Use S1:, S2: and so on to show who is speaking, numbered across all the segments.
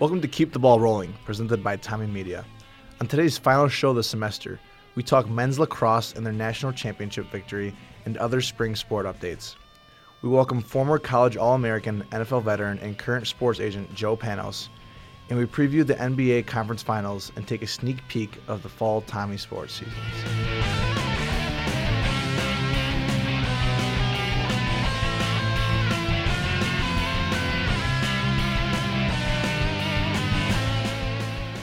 S1: Welcome to Keep the Ball Rolling, presented by TommieMedia. On today's final show of the semester, we talk men's lacrosse and their national championship victory and other spring sport updates. We welcome former college All American, NFL veteran, and current sports agent Joe Panos, and we preview the NBA Conference Finals and take a sneak peek of the fall Tommie sports seasons.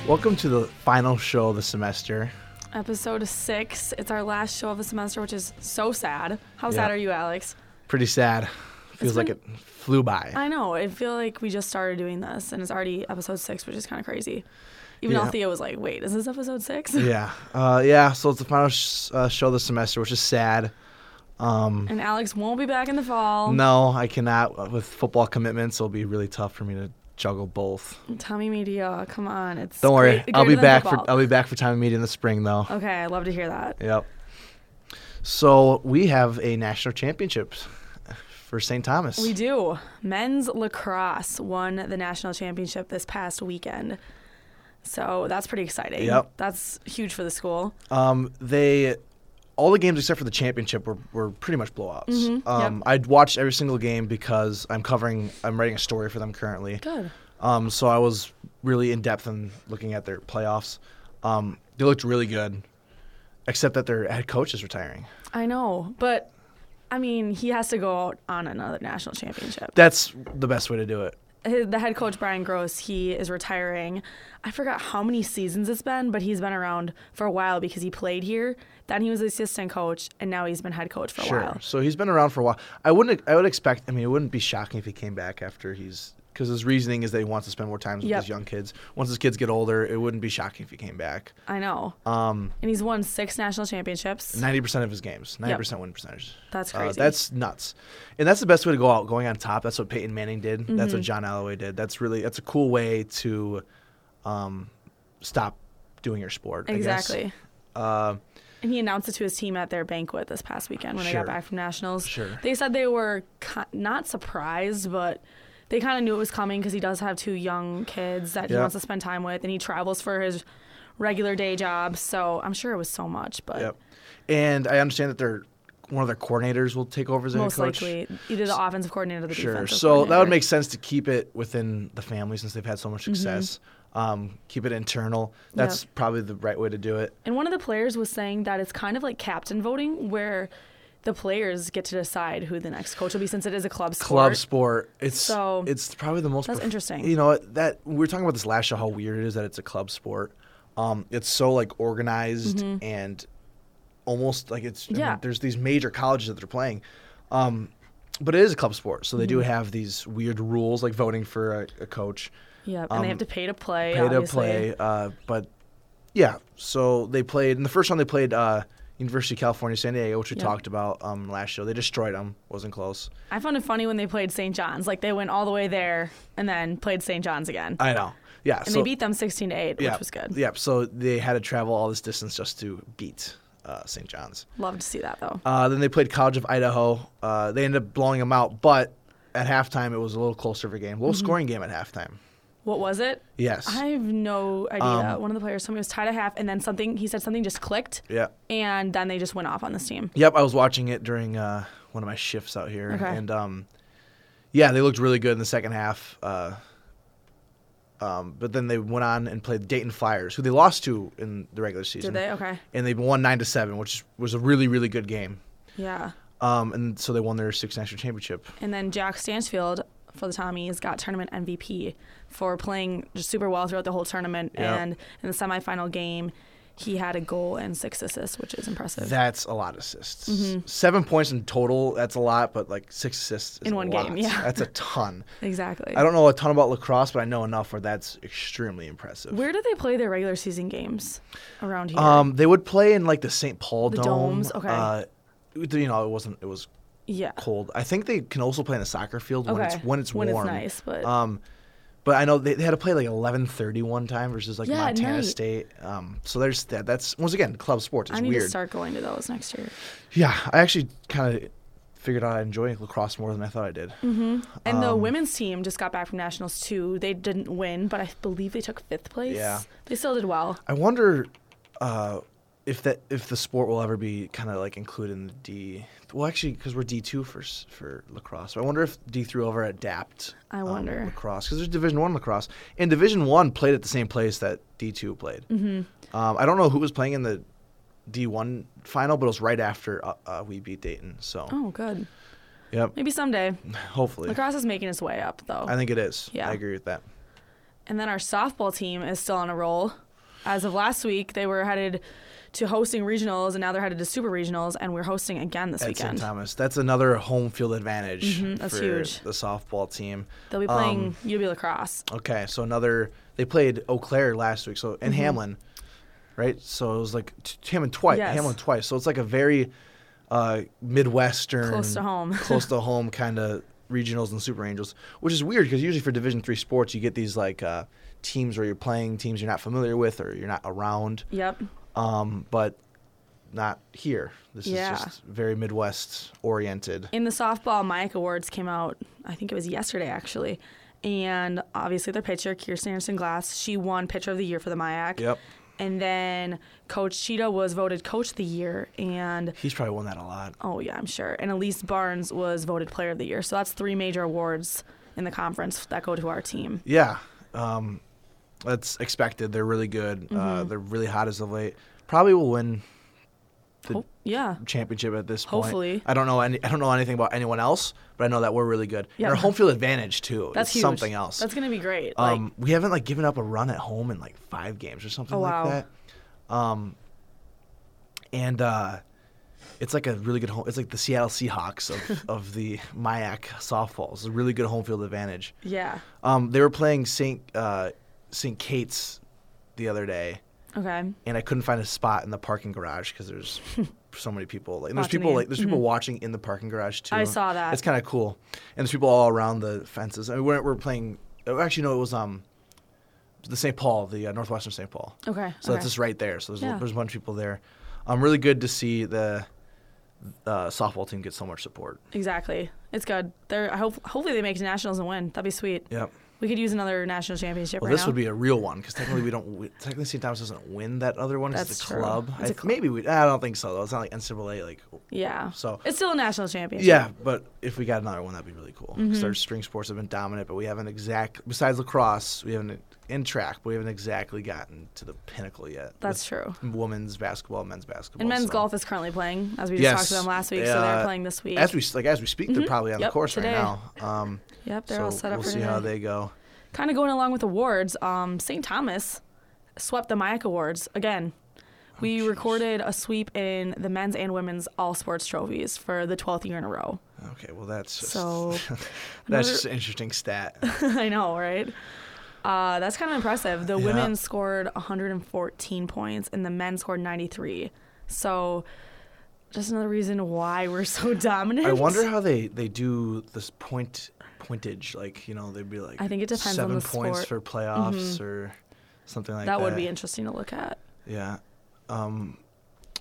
S1: Welcome to the final show of the semester.
S2: Episode six. It's our last show of the semester, which is so sad. How
S1: Yeah.
S2: sad are you, Alex?
S1: Pretty sad. Feels like it flew by.
S2: I know. I feel like we just started doing this, and it's already episode six, which is kind of crazy. Even
S1: Yeah.
S2: Althea was like, "Wait, is this episode six?
S1: yeah, uh, yeah. So it's the final sh- uh, show of the semester, which is sad. Um,
S2: And Alex won't be back in the fall.
S1: no, I cannot uh, with football commitments. It'll be really tough for me to juggle both.
S2: TommieMedia, come on. It's
S1: Don't worry,
S2: great-
S1: I'll be back for. I'll be back for TommieMedia in the spring though.
S2: Okay, I love to hear that.
S1: Yep. So we have a national championship for St. Thomas.
S2: We do. Men's lacrosse won the national championship this past weekend. So that's pretty exciting.
S1: Yep.
S2: That's huge for the school.
S1: Um, they all the games except for the championship were, were pretty much blowouts.
S2: Mhm,
S1: Um,
S2: yep.
S1: I'd watched every single game because I'm covering. I'm writing a story for them currently.
S2: Good.
S1: Um, so I was really in depth in looking at their playoffs. Um, they looked really good, except that their head coach is retiring.
S2: I know, but I mean, he has to go out on another national championship.
S1: That's the best way to do it.
S2: The head coach Brian Gross, he is retiring. I forgot how many seasons it's been, but he's been around for a while because he played here. Then he was assistant coach, and now he's been head coach for a
S1: Sure.
S2: while.
S1: So he's been around for a while. I wouldn't. I would expect. I mean, it wouldn't be shocking if he came back after he's because his reasoning is that he wants to spend more time with
S2: Yep.
S1: his young kids. Once his kids get older, it wouldn't be shocking if he came back.
S2: I know,
S1: Um,
S2: and he's won six national championships.
S1: ninety percent of his games, ninety percent win percentage.
S2: That's
S1: Uh,
S2: crazy.
S1: that's nuts, and that's the best way to go out, going on top. That's what Peyton Manning did. That's
S2: Mm-hmm.
S1: what John Elway did. That's really that's a cool way to um, stop doing your sport. I guess.
S2: exactly.
S1: Uh,
S2: And he announced it to his team at their banquet this past weekend when they got back from nationals.
S1: Sure.
S2: They said they were ki- not surprised, but they kind of knew it was coming because he does have two young kids that he wants to spend time with, and he travels for his regular day job. So I'm sure it was so much, but
S1: yep. And I understand that they're one of their coordinators will take over as a head
S2: most
S1: coach.
S2: likely either the offensive coordinator or the
S1: Sure.
S2: defensive
S1: So that would
S2: coordinator.
S1: make sense to keep it within the family since they've had so much success. Um, keep it internal. That's probably the right way to do it.
S2: And one of the players was saying that it's kind of like captain voting, where the players get to decide who the next coach will be, since it is a club sport.
S1: Club sport. It's
S2: So,
S1: it's probably the most.
S2: that's interesting.
S1: You know that we were talking about this last show. How weird it is that it's a club sport. Um, it's so like organized and almost like it's. I mean,
S2: Mm-hmm. Yeah.
S1: there's these major colleges that they're playing. Um, but it is a club sport, so they
S2: Mm-hmm.
S1: do have these weird rules like voting for a, a coach.
S2: Yeah, and
S1: um,
S2: they have to pay to play.
S1: pay
S2: obviously.
S1: to play. Uh, but yeah, so they played in the first round. They played uh, University of California, San Diego, which we
S2: Yep.
S1: talked about um, last show. They destroyed them. wasn't close.
S2: I found it funny when they played St. John's. Like they went all the way there and then played St. John's again.
S1: I know. Yeah,
S2: and
S1: so,
S2: they beat them 16 to 8,
S1: yeah,
S2: which was good.
S1: Yeah, so they had to travel all this distance just to beat uh, St. John's.
S2: Love to see that though.
S1: Uh, then they played College of Idaho. Uh, they ended up blowing them out, but at halftime it was a little closer of a game, low
S2: Mm-hmm.
S1: scoring game at halftime.
S2: What was it?
S1: Yes.
S2: I have no idea.
S1: Um,
S2: One of the players told me it was tied at half, and then something he said something just clicked,
S1: yeah.
S2: and then they just went off on this team.
S1: Yep, I was watching it during uh, one of my shifts out here,
S2: Okay.
S1: and um, yeah, they looked really good in the second half. Uh, um, but then they went on and played Dayton Flyers, who they lost to in the regular season.
S2: Did they? Okay.
S1: And they won nine to seven, which was a really really good game.
S2: Yeah.
S1: Um, and so they won their sixth national championship.
S2: And then Jack Stansfield for the Tommies got tournament MVP for playing just super well throughout the whole tournament.
S1: Yeah.
S2: And in the semifinal game, he had a goal and six assists, which is impressive.
S1: That's a lot of assists. Seven points in total. That's a lot, but like six assists is
S2: Mm-hmm. In one
S1: lot.
S2: game, yeah.
S1: That's a ton.
S2: exactly.
S1: I don't know a ton about lacrosse, but I know enough where that's extremely impressive.
S2: Where do they play their regular season games around here?
S1: Um, they would play in like the St. Paul
S2: The
S1: Dome.
S2: domes, okay.
S1: Uh, you know, it wasn't. It was
S2: yeah.
S1: cold. I think they can also play in the soccer field when
S2: Okay.
S1: it's when it's
S2: When it's nice, but-
S1: um, but I know they, they had to play like eleven thirty one time versus like
S2: Yeah,
S1: Montana. State. Um, so there's that. That's once again club sports. It's
S2: I need
S1: weird.
S2: to start going to those next year.
S1: Yeah, I actually kind of figured out I enjoy lacrosse more than I thought I did. Mm-hmm.
S2: And the
S1: Um,
S2: women's team just got back from nationals too. They didn't win, but I believe they took fifth place.
S1: Yeah.
S2: They still did well.
S1: I wonder uh, if that if the sport will ever be kind of like included in the D. Well, actually, because we're D two for for lacrosse. So I wonder if D three will ever adapt.
S2: I
S1: um,
S2: wonder.
S1: lacrosse because there's Division one lacrosse, and Division one played at the same place that D two played. Mm-hmm. Um, I don't know who was playing in the D one final, but it was right after uh, uh, we beat Dayton. So
S2: Oh, good.
S1: yep,
S2: Maybe someday.
S1: hopefully.
S2: Lacrosse is making its way up though.
S1: I think it is.
S2: Yeah.
S1: I agree with that.
S2: And then our softball team is still on a roll. As of last week, they were headed to hosting regionals, and now they're headed to super regionals, and we're hosting again this
S1: At St.
S2: weekend.
S1: Thomas, that's another home field advantage
S2: Mhm, that's
S1: for
S2: huge.
S1: the softball team.
S2: They'll be playing Um, UW La Crosse.
S1: Okay, so another they played Eau Claire last week, so
S2: Mm-hmm.
S1: and Hamline, right? So it was like t- Hamline twice,
S2: Yes.
S1: Hamline twice. So it's like a very uh, midwestern,
S2: Close to home.
S1: close to home kind of regionals and super regionals, which is weird because usually for Division three sports you get these like uh, teams where you're playing teams you're not familiar with or you're not around,
S2: Yep.
S1: Um, but not here. This
S2: Yeah.
S1: is just very Midwest oriented.
S2: In the softball, MIAC Awards came out, I think it was yesterday actually. And obviously, their pitcher, Kirsten Anderson Glass, she won Pitcher of the Year for the MIAC.
S1: Yep,
S2: And then Coach Tschida was voted Coach of the Year. And
S1: he's probably won that a lot.
S2: oh, yeah, I'm sure. And Elise Barnes was voted Player of the Year. So that's three major awards in the conference that go to our team.
S1: Yeah, um, that's expected. They're really good. Uh,
S2: Mm-hmm.
S1: they're really hot as of late. Probably will win the
S2: Ho- yeah.
S1: championship at this point.
S2: Hopefully.
S1: I don't know any. I don't know anything about anyone else, but I know that we're really good.
S2: Yeah.
S1: And our home field advantage too.
S2: That's
S1: is
S2: huge.
S1: something else.
S2: That's going to be great.
S1: um,
S2: like,
S1: we haven't like given up a run at home in like five games or something
S2: Oh,
S1: like
S2: wow.
S1: that. Um, and uh, it's like a really good home. It's like the Seattle Seahawks of, of the MIAC softball. It's a really good home field advantage.
S2: yeah.
S1: Um, they were playing St. Uh, St. Kate's the other day,
S2: Okay.
S1: and I couldn't find a spot in the parking garage because there's so many people. Like, there's people like there's people watching in the parking garage too.
S2: Mm-hmm. I saw that.
S1: It's kind of cool, and there's people all around the fences. I mean, we're, we're playing. oh, Actually, no, it was um, the St. Paul, the uh, Northwestern St. Paul.
S2: Okay.
S1: So
S2: okay.
S1: that's just right there. So there's,
S2: Yeah.
S1: there's a bunch of people there. Um, really good to see the uh, softball team get so much support.
S2: Exactly. It's good. They're I hope hopefully they make nationals and win. That'd be sweet.
S1: Yep.
S2: We could use another national championship
S1: Well,
S2: right
S1: this
S2: now.
S1: would be a real one because technically we don't. We, technically, St. Thomas doesn't win that other one. 'cause
S2: That's
S1: it's a
S2: true.
S1: club.
S2: It's a
S1: I-
S2: club.
S1: Maybe we. I don't think so though. It's not like NCAA. Like
S2: yeah.
S1: so.
S2: It's still a national championship.
S1: Yeah, but if we got another one, that'd be really cool.
S2: Mm-hmm.
S1: Because our string sports have been dominant, but we haven't exact. Besides lacrosse, we haven't in track, but we haven't exactly gotten to the pinnacle yet.
S2: That's true.
S1: Women's basketball, men's basketball,
S2: And men's
S1: so-
S2: golf is currently playing, as we just
S1: Yes.
S2: talked to them last week.
S1: They,
S2: so they're
S1: uh,
S2: playing this week.
S1: As we like as we speak, they're probably on
S2: Yep,
S1: the course
S2: today.
S1: right now. Um,
S2: yep, they're
S1: so
S2: all set up
S1: we'll
S2: for
S1: see how they go.
S2: Kind of going along with awards. Um, St. Thomas swept the MIAC Awards again. We
S1: Oh,
S2: recorded a sweep in the men's and women's all sports trophies for the 12th year in a row.
S1: Okay, well that's just,
S2: So,
S1: that's
S2: another-
S1: just an interesting stat.
S2: I know, right? Uh, that's kind of impressive. The
S1: Yeah.
S2: women scored 114 points and the men scored 93. So, just another reason why we're so dominant.
S1: I wonder how they they do this point pointage. Like you know, they'd be like
S2: I think it depends
S1: seven
S2: on the
S1: points
S2: sport.
S1: for playoffs or something like that.
S2: that would be interesting to look at.
S1: Yeah. Um,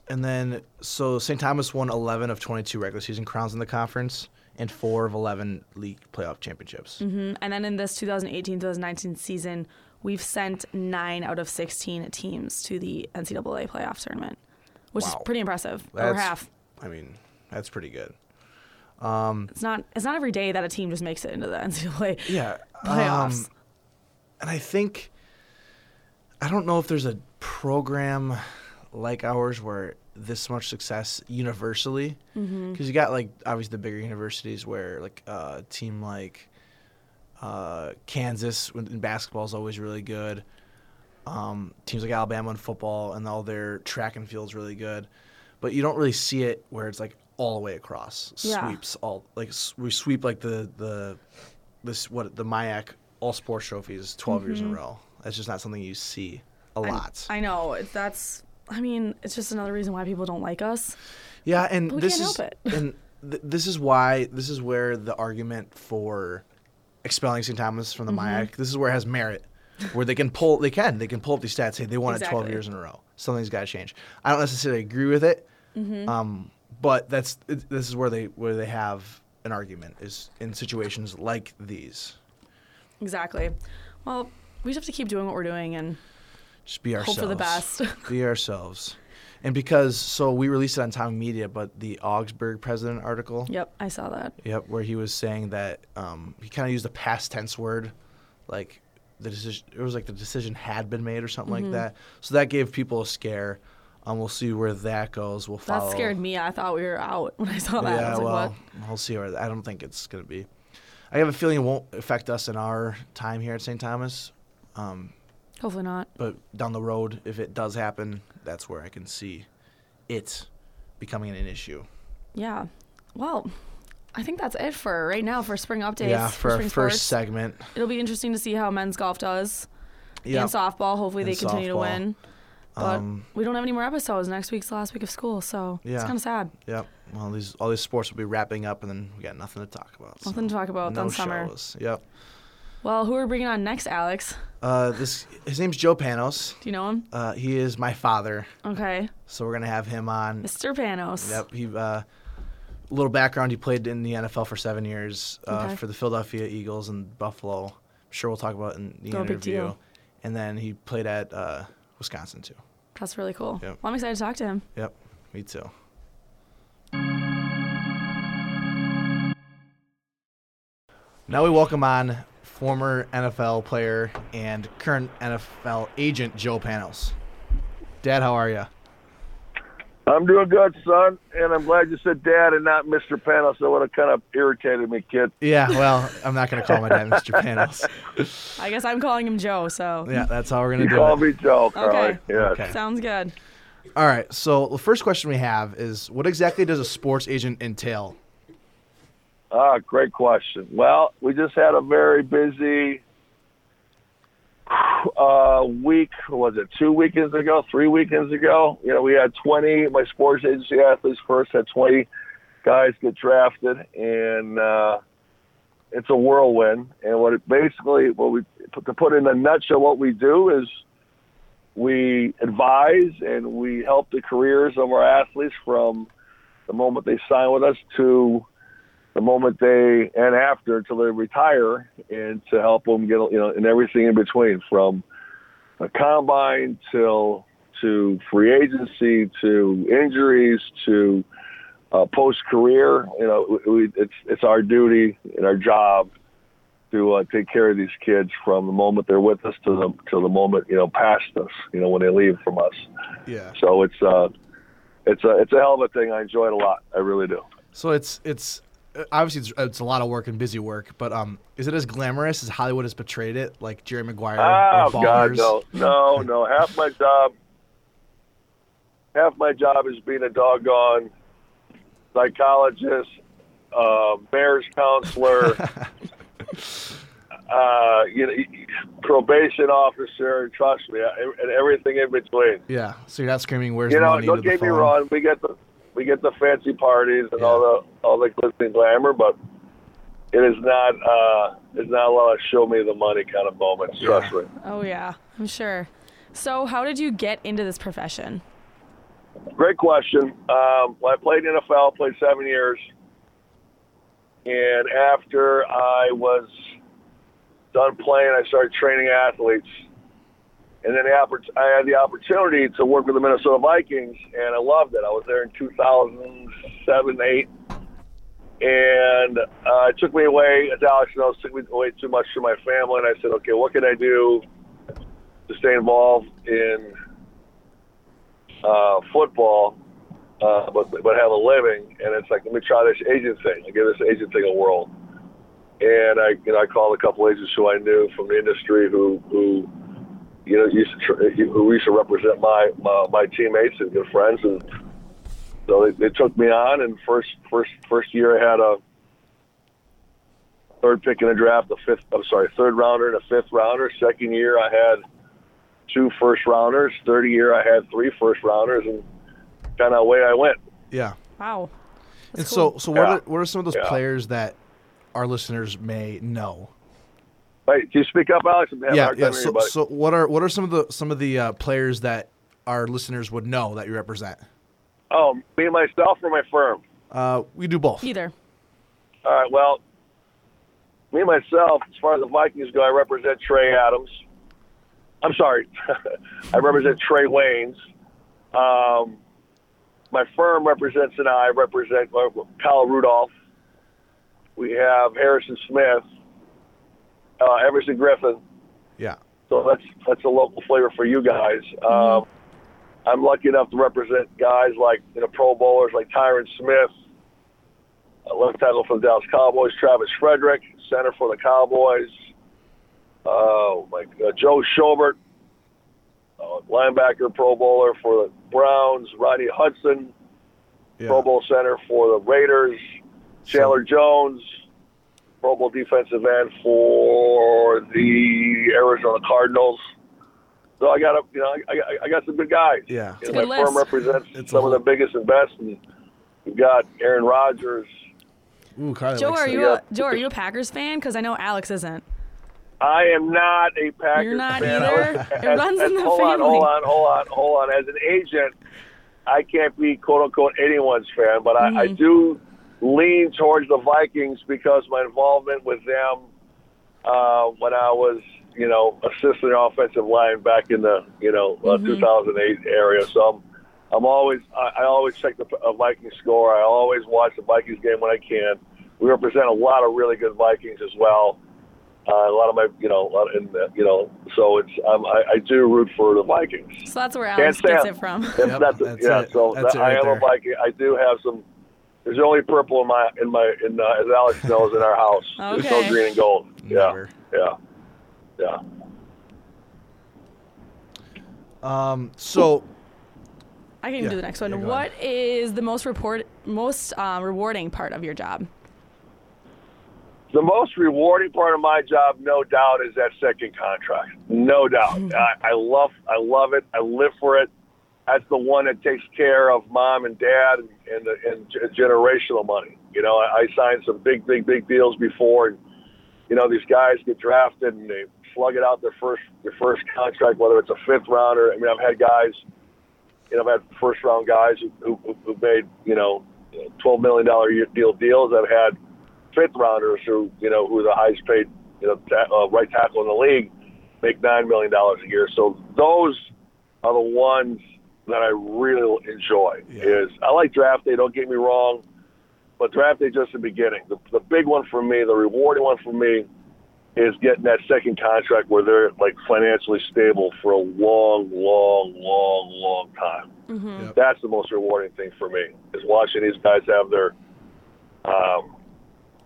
S1: and then so St. Thomas won 11 of 22 regular season crowns in the conference and four of 11 league playoff championships.
S2: hmm And then in this 2018-2019 season, we've sent nine out of 16 teams to the NCAA playoff tournament, which
S1: Wow.
S2: is pretty impressive. Over half.
S1: I mean, that's pretty good. Um,
S2: It's not. It's not every day that a team just makes it into the NCAA
S1: yeah.
S2: playoffs.
S1: Um, and I think I don't know if there's a program like ours where this much success universally because
S2: Mm-hmm.
S1: you got like obviously the bigger universities where like uh, a team like uh, Kansas in in basketball is always really good. Um, teams like Alabama in football and all their track and field is really good, but you don't really see it where it's like all the way across
S2: Yeah.
S1: sweeps all like we sweep like the the this what the MIAC all sports trophies 12 years in a row. That's just not something you see a
S2: Mm-hmm.
S1: Lot.
S2: I know. That's. I mean, it's just another reason why people don't like us.
S1: Yeah, and
S2: we
S1: this
S2: can't
S1: is
S2: help it.
S1: and th- this is why this is where the argument for expelling St. Thomas from the
S2: Mm-hmm.
S1: MIAC this is where it has merit, where they can pull they can they can pull up these stats say they won it 12 years in a row. Something's got to change. I don't necessarily agree with it,
S2: Mm-hmm.
S1: um, but that's this is where they where they have an argument is in situations like these.
S2: Exactly. Well, we just have to keep doing what we're doing and
S1: Just be ourselves.
S2: hope for the best.
S1: be ourselves. And because so we released it on TommieMedia, but the Augsburg president article,
S2: yep, I saw that.
S1: yep, where he was saying that um, he kind of used a past tense word, like the decision. It was like the decision had been made or something
S2: Mm-hmm.
S1: like that. So that gave people a scare. Um, we'll see where that goes. We'll follow.
S2: That scared me. I thought we were out when I saw that.
S1: Yeah,
S2: like,
S1: well,
S2: what?
S1: we'll see where. I don't think it's gonna be. I have a feeling it won't affect us in our time here at St. Thomas. Um,
S2: Hopefully not.
S1: but down the road, if it does happen, that's where I can see it becoming an issue.
S2: Yeah. Well, I think that's it for right now for spring updates.
S1: yeah, for our first
S2: sports.
S1: segment.
S2: It'll be interesting to see how men's golf does
S1: Yeah,
S2: and softball. Hopefully they
S1: And
S2: continue to win. But
S1: Um,
S2: we don't have any more episodes. Next week's the last week of school, so it's kind of sad.
S1: yeah. Well, these all these sports will be wrapping up, and then we got nothing to talk about. so
S2: Nothing to talk about.
S1: no
S2: Done summer.
S1: shows. Yep.
S2: Well, who are we bringing on next, Alex?
S1: Uh, this his name's Joe Panos.
S2: Do you know him?
S1: Uh, he is my father,
S2: Okay,
S1: so we're gonna have him on.
S2: Mr. Panos.
S1: Yep. He uh, little background. He played in the NFL for seven years uh,
S2: Okay.
S1: for the Philadelphia Eagles and Buffalo. I'm sure we'll talk about it in the
S2: big
S1: interview. And then he played at uh, Wisconsin too.
S2: That's really cool.
S1: Yep.
S2: Well, I'm excited to talk to him.
S1: Yep. Me too. Now we welcome on former NFL player and current NFL agent Joe Panos. Dad, how are you?
S3: I'm doing good, son, and I'm glad you said dad and not Mr. Panos. That would have kind of irritated me, kid.
S1: Yeah, well, I'm not going to call my dad Mr. Panos.
S2: I guess I'm calling him Joe. So
S1: Yeah, that's how we're going to do
S3: call
S1: it.
S3: me Joe, Carly.
S2: Okay.
S3: Yes.
S1: Okay.
S2: sounds good.
S1: All right, so the first question we have is what exactly does a sports agent entail?
S3: Ah, great question. Well, we just had a very busy uh, week. Was it two weekends ago? Three weekends ago? You know, we had 20. My sports agency athletes first had 20 guys get drafted, and uh, it's a whirlwind. And what it basically, what we to put in a nutshell, what we do is we advise and we help the careers of our athletes from the moment they sign with us to the moment they and after until they retire, and to help them get you know and everything in between from a combine till to free agency to injuries to uh, post career. You know, we, it's it's our duty and our job to uh, take care of these kids from the moment they're with us to the to the moment you know past us. You know when they leave from us.
S1: Yeah.
S3: So it's uh it's a it's a hell of a thing. I enjoy it a lot. I really do.
S1: So it's it's obviously it's, it's a lot of work and busy work, but um, is it as glamorous as Hollywood has portrayed it, like Jerry Maguire
S3: Oh God, no, no, no. Half my job, half my job is being a doggone psychologist, uh, marriage counselor, uh, you know, probation officer. Trust me, and everything in between.
S1: Yeah. So you're not screaming, "Where's
S3: you know,
S1: money?"
S3: don't get me wrong. We get the we get the fancy parties and
S1: Yeah.
S3: all the all the glitz and glamour, but it is not uh, it's not a lot of show me the money kind of moments. Trust me.
S2: Oh yeah, I'm sure. So, how did you get into this profession?
S3: Great question. Um, well, I played NFL, played seven years, and after I was done playing, I started training athletes. And then I had the opportunity to work with the Minnesota Vikings, and I loved it. I was there in 2007, 8. And uh, it took me away, as Alex knows, took me away too much from my family. And I said, okay, what can I do to stay involved in uh, football, uh, but but have a living. And it's like, let me try this agent thing. I give this agent thing a whirl. And I, you know, I called a couple agents who I knew from the industry who, who, you know, used to tr- who used to represent my, my my teammates and good friends, and so they, they took me on. And first first first year I had a third pick in the draft, the fifth. I'm sorry, third rounder and a fifth rounder. Second year I had two first rounders. Third year I had three first rounders, and kind of away I went.
S1: Yeah.
S2: Wow.
S1: And
S2: That's
S1: so, so what
S3: Yeah.
S1: are what are some of those
S3: Yeah.
S1: players that our listeners may know?
S3: Wait, can you speak up, Alex? I'm having a
S1: yeah, yeah.
S3: time
S1: So,
S3: hearing
S1: so what are what are some of the some of the uh, players that our listeners would know that you represent?
S3: Oh, me and myself or my firm?
S1: Uh, we do both.
S2: Either.
S3: All right. Well, me and myself, as far as the Vikings go, I represent Trey Adams. I'm sorry, I represent Trae Waynes. Um, my firm represents, and I represent uh, Kyle Rudolph. We have Harrison Smith, uh, Everson Griffen.
S1: Yeah.
S3: So that's that's a local flavor for you guys. Um, I'm lucky enough to represent guys like you know Pro Bowlers like Tyron Smith, uh, left tackle for the Dallas Cowboys, Travis Frederick, center for the Cowboys. Oh my, uh, Joe Schobert, uh, linebacker, Pro Bowler for the Browns. Rodney Hudson,
S1: Yeah.
S3: Pro Bowl center for the Raiders. Chandler Jones, Pro Bowl defensive end for the Arizona Cardinals. So I got a, you know, I, I, I got some good guys.
S1: Yeah.
S3: You
S2: a
S3: know,
S2: good
S3: my firm
S2: list.
S3: represents
S1: It's a
S3: some of the biggest and best, and we've got Aaron Rodgers.
S1: Ooh,
S2: Joe, are you a Joe? Are you a Packers fan? Because I know Alex isn't.
S3: I am not a Packers fan.
S2: You're not
S3: fan.
S2: either?
S3: I-
S2: It runs in the
S3: hold on,
S2: family.
S3: hold on, hold on, hold on. As an agent, I can't be quote unquote anyone's fan, but I,
S2: Mm-hmm.
S3: I do lean towards the Vikings because my involvement with them uh, when I was, you know, assistant offensive line back in the, you know, uh,
S2: Mm-hmm.
S3: 2008 area. So I'm, I'm always, I, I always check the uh, Vikings score. I always watch the Vikings game when I can. We represent a lot of really good Vikings as well. Uh, a lot of my, you know, a lot in the, you know, so it's um, I, I do root for the Vikings.
S2: So that's where
S3: Can't
S2: Alex gets
S3: stand-
S2: it from.
S3: That's,
S1: Yep,
S3: that's,
S1: that's
S3: yeah.
S1: it.
S3: So
S1: That's
S3: that,
S1: it right
S3: I am
S1: there.
S3: a Viking. I do have some. There's only purple in my in my in uh, as Alex knows in our house. There's no green and gold. Yeah,
S1: Never.
S3: yeah, yeah.
S1: Um, so
S2: I can
S1: Yeah.
S2: do the next one.
S1: Yeah, go
S2: what is the most report most um, rewarding part of your job?
S3: The most rewarding part of my job, no doubt, is that second contract. No doubt. I, I love I love it. I live for it. That's the one that takes care of mom and dad and and, and generational money. You know, I, I signed some big, big, big deals before, and you know these guys get drafted and they slug it out their first their first contract, whether it's a fifth rounder. I mean, I've had guys, you know, I've had first round guys who who, who made you know twelve million dollar year deal deals. I've had fifth rounders who you know who are the highest paid you know ta- uh, right tackle in the league make nine million dollars a year. So those are the ones that I really enjoy.
S1: Yeah.
S3: Is I like draft day. Don't get me wrong, but draft day just the beginning. The, the big one for me, the rewarding one for me, is getting that second contract where they're like financially stable for a long, long, long, long time.
S2: Mm-hmm.
S1: Yep.
S3: That's the most rewarding thing for me is watching these guys have their, um,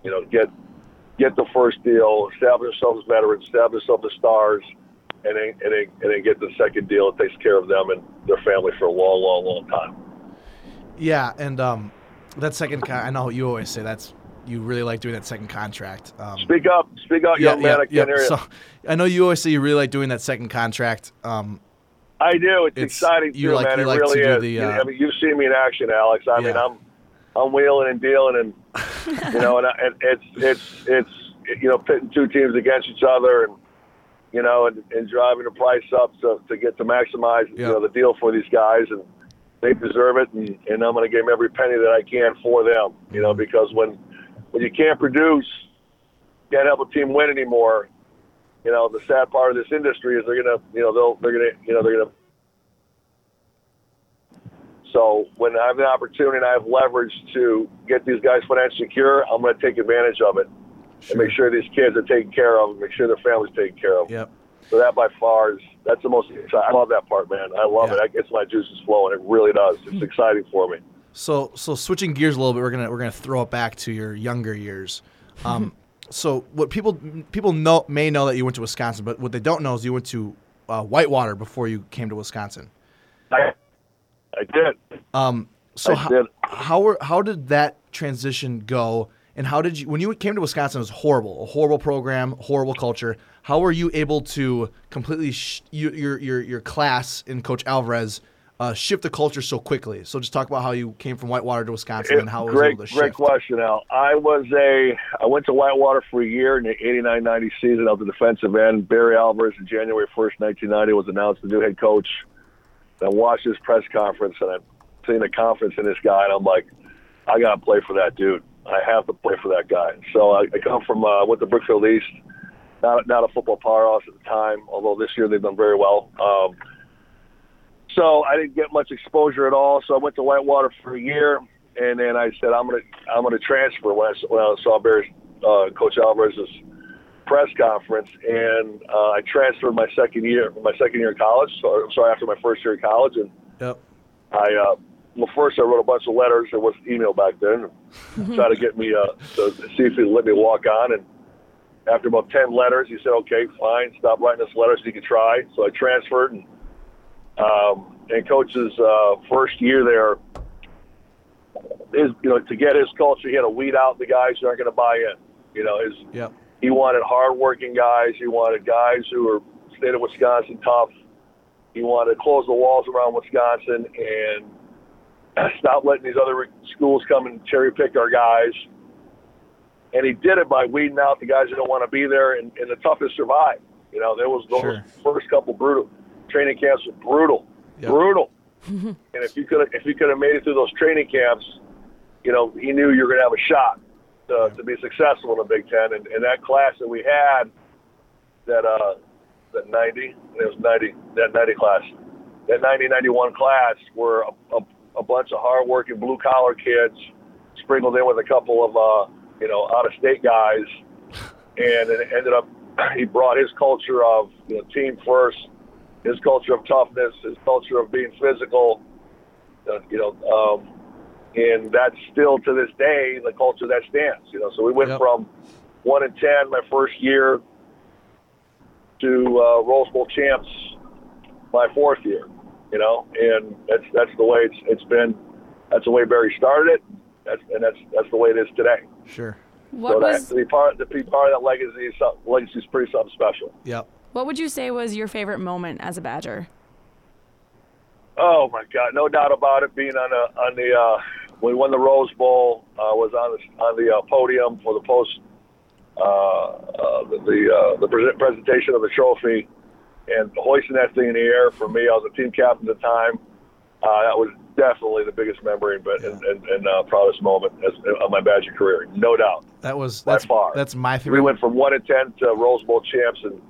S3: you know, get get the first deal, establish themselves as veterans, establish themselves as stars, and then and then and then get the second deal that takes care of them and their family for a long, long, long time.
S1: yeah, and um, that second con- I know you always say that's you really like doing that second contract. Um,
S3: Speak up, speak up, young man. I can't hear you.
S1: So I know you always say you really like doing that second contract. Um,
S3: I do. It's,
S1: It's-
S3: exciting
S1: you
S3: too,
S1: like-
S3: man.
S1: you
S3: it
S1: like to
S3: really
S1: do
S3: is.
S1: the,
S3: You-
S1: uh,
S3: I mean, you've seen me in action, Alex. I mean, I'm I'm wheeling and dealing, and you know, and, I, and it's it's it's you know pitting two teams against each other, and you know, and, and driving the price up to to get to maximize you know the deal for these guys, and they deserve it, and, and I'm going to give them every penny that I can for them. You know, because when when you can't produce, can't help a team win anymore. You know, the sad part of this industry is they're gonna, you know, they'll, they're gonna, you know, they're gonna. So when I have the opportunity and I have leverage to get these guys financially secure, I'm going to take advantage of it and make sure these kids are taken care of, and make sure their families taken care of.
S1: Yep.
S3: So that by far is that's the most. exciting. I love that part, man. I love
S1: Yeah.
S3: it. I gets my juices flowing. It really does. It's exciting for me.
S1: So so switching gears a little bit, we're gonna we're gonna throw it back to your younger years. Um, so what people people know may know that you went to Wisconsin, but what they don't know is you went to uh, Whitewater before you came to Wisconsin.
S3: I, I did.
S1: Um, so
S3: I
S1: how,
S3: did.
S1: how were how did that transition go? And how did you when you came to Wisconsin? It was horrible, a horrible program, horrible culture. How were you able to completely sh- you, your your your class in Coach Alvarez uh, shift the culture so quickly? So just talk about how you came from Whitewater to Wisconsin and how it was
S3: great,
S1: able to
S3: great
S1: shift.
S3: question, Al. I was a, I went to Whitewater for a year in the 89-90 season. Was a defensive end. Barry Alvarez, on January 1st, 1990, was announced the new head coach. And I watched his press conference, and I, seeing the conference in this guy, and I'm like, I got to play for that dude. I have to play for that guy. So I, I come from uh, went to Brookfield East, not not a football powerhouse at the time. Although this year they've done very well. Um, so I didn't get much exposure at all. So I went to Whitewater for a year, and then I said I'm gonna I'm gonna transfer when I, when I saw Barry, uh, Coach Alvarez's press conference, and uh, I transferred my second year my second year in college. So sorry after my first year in college, and
S1: Yep.
S3: I uh, well first I wrote a bunch of letters. There was email back then, try to get me uh, to see if he'd let me walk on. And after about ten letters, he said, "Okay, fine, stop writing us letters. You can try." So I transferred, and um, and coach's uh, first year there, his you know to get his culture, he had to weed out the guys who aren't going to buy in. You know, his
S1: Yep.
S3: he wanted hardworking guys. He wanted guys who were state of Wisconsin tough. He wanted to close the walls around Wisconsin and stop letting these other schools come and cherry pick our guys. And he did it by weeding out the guys that don't want to be there, and, and the toughest survive. You know, there was those
S1: Sure.
S3: first couple brutal training camps were brutal,
S1: Yep.
S3: brutal. and if you could if you could have made it through those training camps, you know, he knew you were going to have a shot to, to be successful in the Big Ten. And, and that class that we had, that uh, that 90, it was 90, that 90 class, that 90, 91 class were a, a, a bunch of hardworking blue collar kids sprinkled in with a couple of, uh, you know, out of state guys. And it ended up, he brought his culture of, you know, team first, his culture of toughness, his culture of being physical, uh, you know, um, and that's still to this day the culture that stands. You know, so we went
S1: Yep.
S3: from one and ten my first year to uh, Rose Bowl champs my fourth year. You know, and that's that's the way it's it's been. That's the way Barry started it. That's and that's that's the way it is today.
S1: Sure.
S2: What
S3: so that,
S2: was
S3: to be part to be part of that legacy is legacy is pretty something special.
S1: Yep.
S2: what would you say was your favorite moment as a Badger?
S3: Oh my God, no doubt about it. Being on the on the uh, when we won the Rose Bowl, uh, was on the on the uh, podium for the post uh, uh, the the, uh, the present- presentation of the trophy, and hoisting that thing in the air for me. I was a team captain at the time. Uh, that was definitely the biggest memory and and, and, and uh, proudest moment as, of my Badger career, no doubt.
S1: That was
S3: By
S1: that's
S3: far.
S1: that's my favorite.
S3: We went from one and ten to Rose Bowl champs, and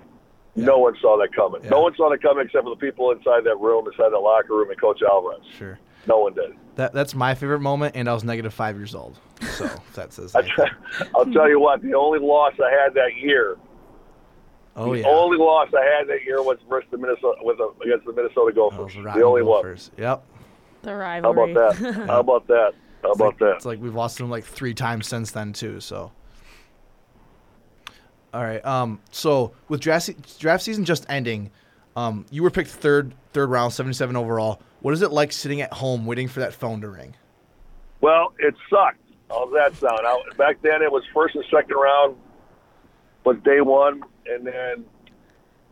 S3: no one saw that coming.
S1: Yeah.
S3: No one saw that coming except for the people inside that room, inside that locker room, and Coach Alvarez.
S1: Sure.
S3: No one did.
S1: That that's my favorite moment, and I was negative five years old. So that says.
S3: I'll tell you what, the only loss I had that year,
S1: oh
S3: the
S1: yeah.
S3: only loss I had that year was versus the Minnesota with the, against the Minnesota
S1: Oh,
S3: Gophers.
S1: the
S3: the
S1: Rotten
S3: only one.
S1: Gophers. Yep.
S2: The rivalry.
S3: How about that? How about that? How
S1: It's
S3: about
S1: like,
S3: that?
S1: It's like we've lost them like three times since then too. So. All right. Um. So with draft se- draft season just ending, um, you were picked third third round, seventy seven overall. What is it like sitting at home waiting for that phone to ring?
S3: Well, it sucked. How's that sound? Now, back then, it was first and second round was day one, and then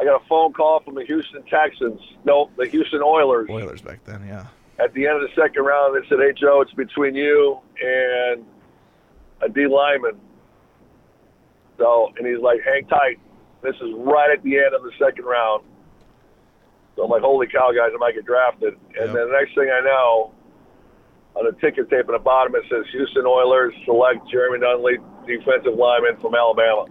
S3: I got a phone call from the Houston Texans. No, the Houston Oilers.
S1: Oilers back then, yeah.
S3: At the end of the second round, they said, "Hey Joe, it's between you and a D lineman." So, and he's like, "Hang tight. This is right at the end of the second round." So I'm like, "Holy cow, guys! I might get drafted." And
S1: Yep.
S3: then the next thing I know, on the ticket tape at the bottom it says Houston Oilers select Jeremy Nunley, defensive lineman from Alabama.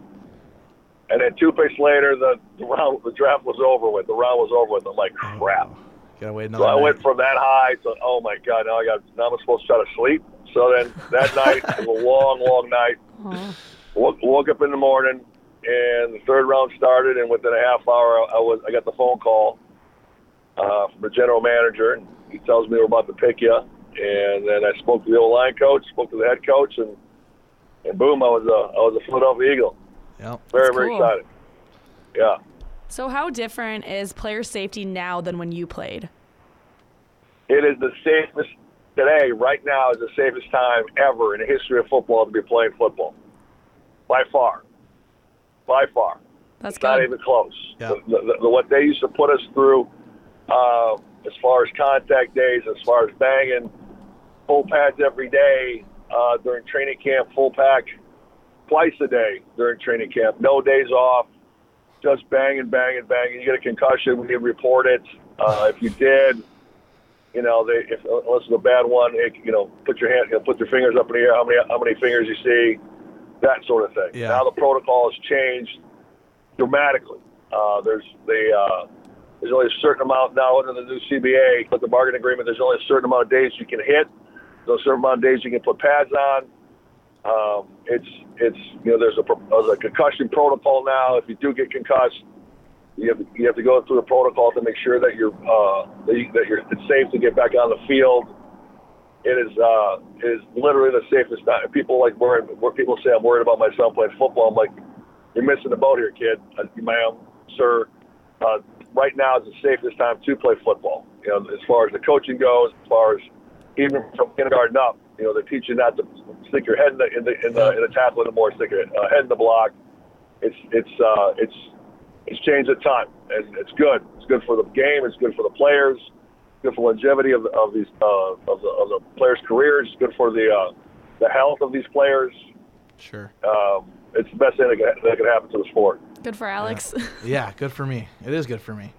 S3: And then two picks later, the, the round, the draft was over with. The round was over with. I'm like, crap.
S1: Gotta wait another.
S3: So I
S1: night.
S3: went from that high to oh my god, now I got now I'm supposed to try to sleep. So then that night was a long, long night.
S2: Aw.
S3: Woke, woke up in the morning, and the third round started, and within a half hour, I was I got the phone call uh, from the general manager, and he tells me we're about to pick you. And then I spoke to the old line coach, spoke to the head coach, and and boom, I was a I was a Philadelphia Eagle.
S1: Yep.
S3: Very
S2: That's
S3: very excited. Yeah.
S2: So how different is player safety now than when you played?
S3: It is the safest today, right now, is the safest time ever in the history of football to be playing football. By far. By far.
S2: That's
S3: Not
S2: good.
S3: even close.
S1: Yeah.
S3: The, the, the, what they used to put us through uh, as far as contact days, as far as banging full pads every day uh, during training camp, full pack twice a day during training camp, no days off, just banging, banging, banging. You get a concussion, we report it. Uh, if you did, You know, they if unless it's a bad one, it, you know, put your hand, you know, put your fingers up in the air. How many how many fingers you see, that sort of thing.
S1: Yeah.
S3: Now the protocol has changed dramatically. Uh, there's the uh, there's only a certain amount now under the new CBA, but the bargaining agreement. There's only a certain amount of days you can hit. There's a certain amount of days you can put pads on. Um, it's it's you know there's a, there's a concussion protocol now. If you do get concussed, you have you have to go through the protocol to make sure that you're uh, that, you, that you're it's safe to get back on the field. It is uh, it is literally the safest time. People like worry, where people say I'm worried about my son playing football. I'm like, you're missing the boat here, kid. Uh, ma'am, sir. Uh, right now is the safest time to play football. You know, as far as the coaching goes, as far as even from kindergarten up, you know, they're teaching not to stick your head in the in the in the, in the tackle anymore. Stick your uh, head in the block. It's it's uh, it's it's changed a ton, and it's good. It's good for the game. It's good for the players. It's Good for longevity of, of these uh, of the of the players' careers. It's good for the uh, the health of these players.
S1: Sure.
S3: Um, it's the best thing that could, that could happen to the sport.
S2: Good for Alex.
S1: Yeah, good for me. It is good for me.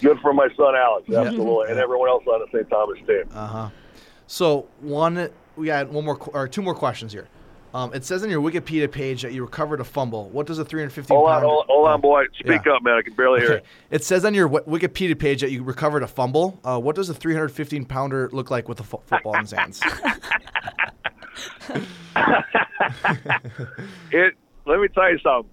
S3: Good for my son Alex, absolutely, and everyone else on the St. Thomas team.
S1: Uh huh. So one, we got one more or two more questions here. Um, it says on your Wikipedia page that you recovered a fumble. What does a 315
S3: Hold on,
S1: pounder?
S3: hold, hold on, boy. Speak
S1: Yeah.
S3: up, man. I can barely hear
S1: Okay.
S3: it.
S1: It says on your Wikipedia page that you recovered a fumble. Uh, what does a 315 pounder look like with a fo- football in his hands?
S3: It. Let me tell you something.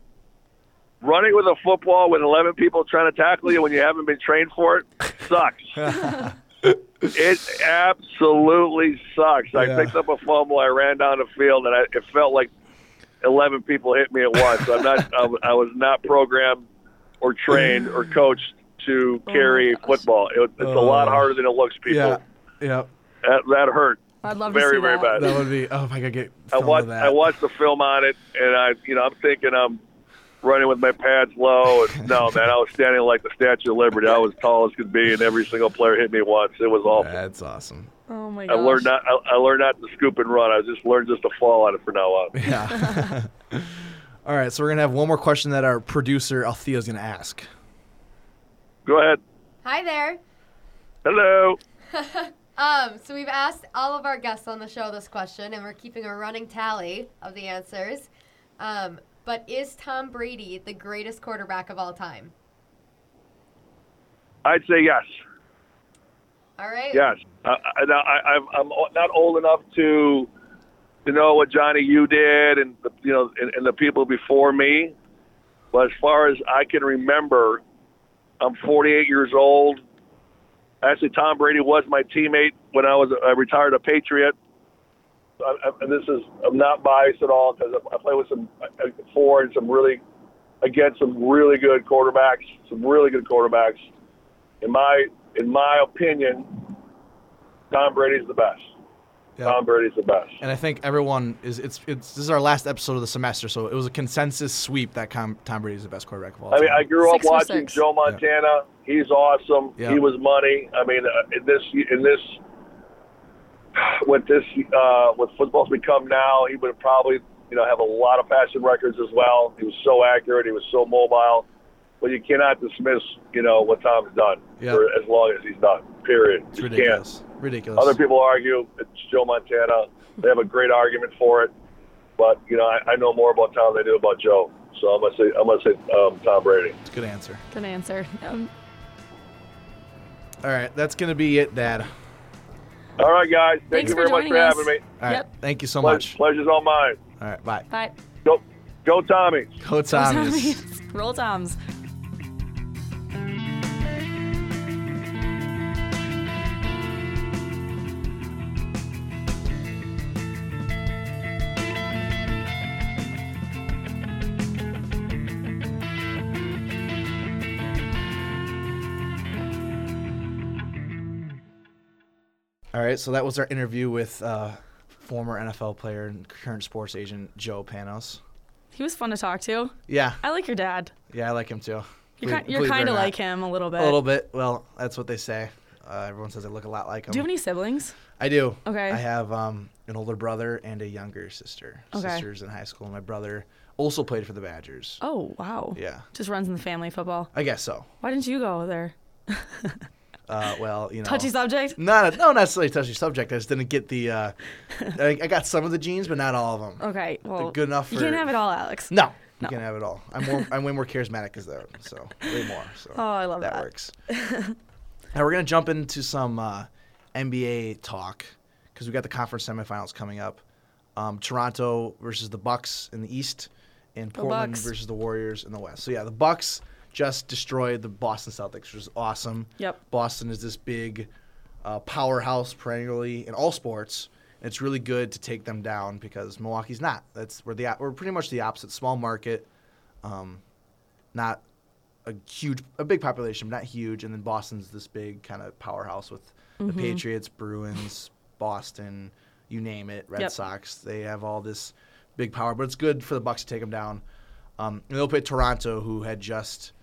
S3: Running with a football with 11 people trying to tackle you when you haven't been trained for it sucks. it absolutely sucks. I picked up a fumble. I ran down the field, and I, it felt like 11 people hit me at once. I'm not. I, I was not programmed or trained or coached to oh, carry
S2: gosh.
S3: football. It, it's a lot
S1: Oh.
S3: harder than it looks, people.
S1: yeah. Yeah.
S3: That, that hurt.
S2: I'd love
S3: Very,
S2: to see
S3: very
S2: that.
S3: bad.
S1: That would be. Oh, if I could get
S3: I watched
S1: of that.
S3: I watched the film on it, and I, you know, I'm thinking I'm running with my pads low. And no, man, I was standing like the Statue of Liberty. I was tall as could be, and every single player hit me once. It was awful.
S1: That's awesome.
S2: Oh my
S3: god.
S2: I
S3: learned not. I, I learned not to scoop and run. I just learned just to fall on it for now on.
S1: Yeah. All right, so we're gonna have one more question that our producer Althea's gonna ask.
S3: Go ahead.
S4: Hi there.
S3: Hello.
S4: Um, so we've asked all of our guests on the show this question, and we're keeping a running tally of the answers. Um, but is Tom Brady the greatest quarterback of all time?
S3: I'd say yes.
S4: All right.
S3: Yes. I, I, now, I, I'm, I'm not old enough to to know what Johnny you did and the, you know and, and the people before me. But as far as I can remember, I'm 48 years old. Actually, Tom Brady was my teammate when I was I retired a Patriot. I, I, this is I'm not biased at all because I, I play with some uh, four and some really against some really good quarterbacks, some really good quarterbacks. In my in my opinion, Tom Brady's the best.
S1: Yeah.
S3: Tom Brady's the best.
S1: And I think everyone is. It's. It's. This is our last episode of the semester, so it was a consensus sweep that Com, Tom Brady is the best quarterback of all
S3: I
S1: time.
S3: mean, I grew up
S2: Six for
S3: watching
S2: six.
S3: Joe Montana. He's awesome.
S1: Yeah.
S3: He was money. I mean, uh, in this in this what this uh, what football's become now, he would probably you know have a lot of passing records as well. He was so accurate. He was so mobile. But you cannot dismiss you know what Tom's done
S1: Yeah.
S3: for as long as he's done. Period.
S1: it's
S3: You can't.
S1: ridiculous. Ridiculous.
S3: Other people argue it's Joe Montana. They have a great argument for it, but you know I, I know more about Tom than I do about Joe. So I'm gonna say I'm gonna say um, Tom Brady.
S1: It's a good answer.
S2: Good answer. Um,
S1: All right, that's gonna be it, Dad.
S3: All right, guys. Thank
S2: Thanks
S3: you
S2: for
S3: very much for
S2: us.
S3: having me.
S1: All right,
S2: Yep.
S1: thank you so
S3: Ple-
S1: much.
S3: Pleasure's all mine.
S1: All right, bye.
S2: bye.
S3: Go, go, Tommy.
S1: Go Tommies.
S2: Roll Toms.
S1: Right, so that was our interview with uh, former NFL player and current sports agent Joe Panos.
S2: He was fun to talk to.
S1: Yeah,
S2: I like your dad.
S1: yeah, I like him too.
S2: You're, kind, you're
S1: believe it or
S2: kind of like him a little bit.
S1: A little bit. Well, that's what they say. Uh, everyone says I look a lot like him.
S2: Do you have any siblings?
S1: I do.
S2: Okay.
S1: I have um, an older brother and a younger sister.
S2: Okay.
S1: Sisters in high school. My brother also played for the Badgers.
S2: Oh, wow.
S1: Yeah,
S2: Just runs in the family football.
S1: I guess so.
S2: Why didn't you go there?
S1: Uh, well, you know,
S2: Touchy subject.
S1: Not no, not necessarily touchy subject. I just didn't get the. Uh, I, I got some of the genes, but not all of them.
S2: Okay, well,
S1: good enough
S2: You
S1: for-
S2: can't have it all, Alex.
S1: No, you
S2: No.
S1: can have it all. I'm more. I'm way more charismatic as that. So way more. So
S2: Oh, I love
S1: that
S2: that.
S1: works. now we're gonna jump into some uh, NBA talk because we got the conference semifinals coming up. Um, Toronto versus the Bucks in the East, and Portland versus the Warriors in the West. So yeah, the Bucks just destroyed the Boston Celtics, which was awesome.
S2: Yep.
S1: Boston is this big uh, powerhouse perennially in all sports. And it's really good to take them down because Milwaukee's not. That's we're the we're pretty much the opposite. Small market, um, not a huge, a big population, but not huge. And then Boston's this big kind of powerhouse with the Patriots, Bruins, Boston, you name it, Red
S2: Yep.
S1: Sox. They have all this big power, but it's good for the Bucks to take them down. Um, and they'll play Toronto, who had just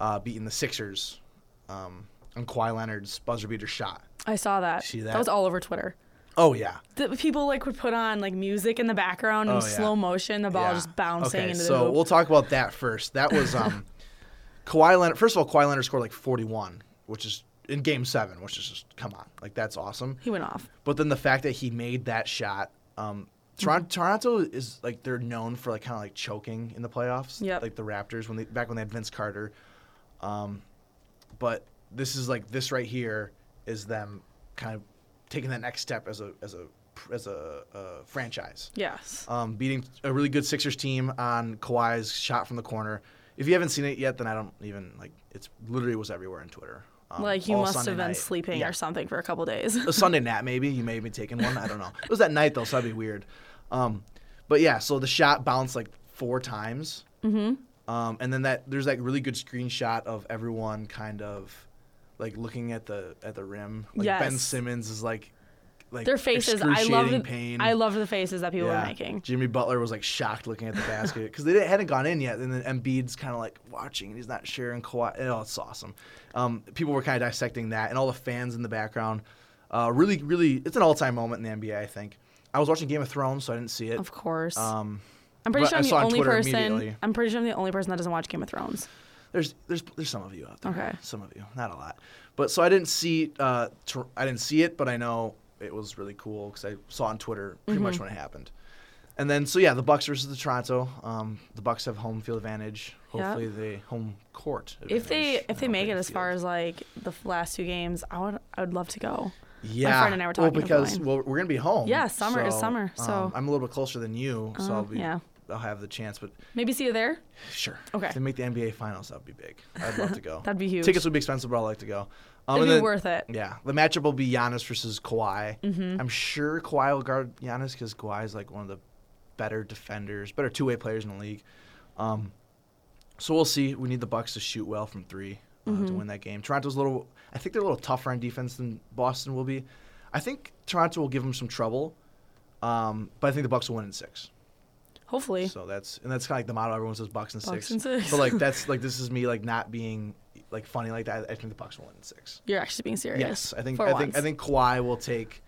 S1: uh, beaten the Sixers um, on Kawhi Leonard's buzzer beater shot.
S2: I saw that.
S1: See
S2: that?
S1: that?
S2: was all over Twitter.
S1: Oh yeah,
S2: The people like would put on like music in the background in
S1: Oh, yeah.
S2: slow motion, the ball
S1: Yeah.
S2: just bouncing
S1: okay,
S2: into the
S1: so we'll talk about that first. That was um, Kawhi Leonard. First of all, Kawhi Leonard scored like 41, which is in Game Seven, which is just come on, like that's awesome.
S2: he went off.
S1: But then the fact that he made that shot, um, Toronto,
S2: Mm-hmm.
S1: Toronto is like they're known for like kind of like choking in the playoffs.
S2: Yep.
S1: Like the Raptors when they back when they had Vince Carter. Um, but this is like this right here is them kind of taking that next step as a as a as a, uh franchise.
S2: Yes.
S1: Um, beating a really good Sixers team on Kawhi's shot from the corner. If you haven't seen it yet, then I don't even like. It's literally was everywhere on Twitter. Um,
S2: like you must
S1: Sunday
S2: have been
S1: night.
S2: sleeping
S1: Yeah
S2: or something for a couple days.
S1: a Sunday nap maybe. You may have been taking one. I don't know. It was that night though, so that'd be weird. Um, but yeah, so the shot bounced like four times. Mm-hmm. Um, and then that there's that really good screenshot of everyone kind of like looking at the at the rim. Like Ben Simmons is like like
S2: Their faces. I love the.
S1: pain.
S2: I loved the faces that people
S1: Yeah.
S2: were making.
S1: Jimmy Butler was like shocked looking at the basket because they didn't, hadn't gone in yet, and then Embiid's kind of like watching, and he's not sharing Kawhi. Oh, it's awesome. Um, people were kind of dissecting that, and all the fans in the background. Uh, really, really, it's an all-time moment in the NBA. I think. I was watching Game of Thrones, so I didn't see it.
S2: Of course.
S1: Um,
S2: I'm pretty
S1: but
S2: sure I'm the
S1: on
S2: only
S1: Twitter
S2: person. I'm pretty sure I'm the only person that doesn't watch Game of Thrones.
S1: there's there's there's some of you out there.
S2: Okay.
S1: Some of you, not a lot. But so I didn't see uh tr- I didn't see it, but I know it was really cool because I saw on Twitter pretty
S2: Mm-hmm.
S1: much when it happened. And then so yeah, the Bucks versus the Toronto. Um, the Bucks have home field advantage. Hopefully they home court.
S2: If they if they make it as far as like the last two games, I would I would love to go.
S1: yeah, my
S2: friend and I were talking Well,
S1: because well we're gonna be home.
S2: Yeah, summer is summer, so-
S1: um, I'm a little bit closer than you, so
S2: Uh,
S1: I'll be
S2: yeah.
S1: I'll have the chance, but
S2: Maybe see you there.
S1: sure.
S2: Okay.
S1: If they make the NBA finals, that'd be big. I'd love to go.
S2: That'd be huge.
S1: Tickets would be expensive, but I'd like to go. Um,
S2: It'd be
S1: then-
S2: worth it.
S1: Yeah, the matchup will be Giannis versus Kawhi.
S2: Mm-hmm.
S1: I'm sure Kawhi will guard Giannis because Kawhi is like one of the better defenders, better two-way players in the league. Um, so we'll see. We need the Bucks to shoot well from three uh,
S2: Mm-hmm.
S1: to win that game. Toronto's a little. I think they're a little tougher on defense than Boston will be. I think Toronto will give them some trouble, um, but I think the Bucks will win in six.
S2: Hopefully.
S1: So that's and that's kind of like the motto. Everyone says Bucks in
S2: Bucks
S1: six.
S2: in six.
S1: But like that's like this is me like not being like funny like that. I think the Bucks will win in six.
S2: You're actually being serious.
S1: Yes, I think I
S2: once.
S1: think I think Kawhi will take